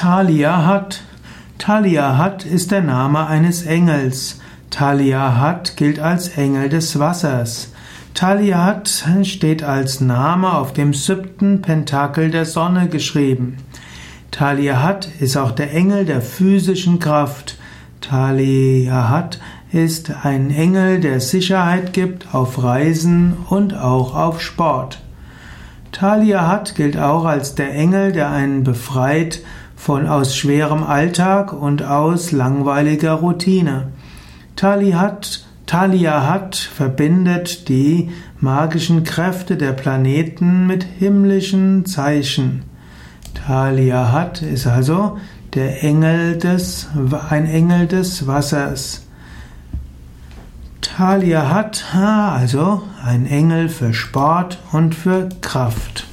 Taliahat. Taliahat ist der Name eines Engels. Taliahat gilt als Engel des Wassers. Taliahat steht als Name auf dem siebten Pentakel der Sonne geschrieben. Taliahat ist auch der Engel der physischen Kraft. Taliahat ist ein Engel, der Sicherheit gibt auf Reisen und auch auf Sport. Taliahat gilt auch als der Engel, der einen befreit von aus schwerem Alltag und aus langweiliger Routine. Talihat, Taliahat verbindet die magischen Kräfte der Planeten mit himmlischen Zeichen. Taliahat ist also der Engel des, ein Engel des Wassers. Taliahat, also ein Engel für Sport und für Kraft.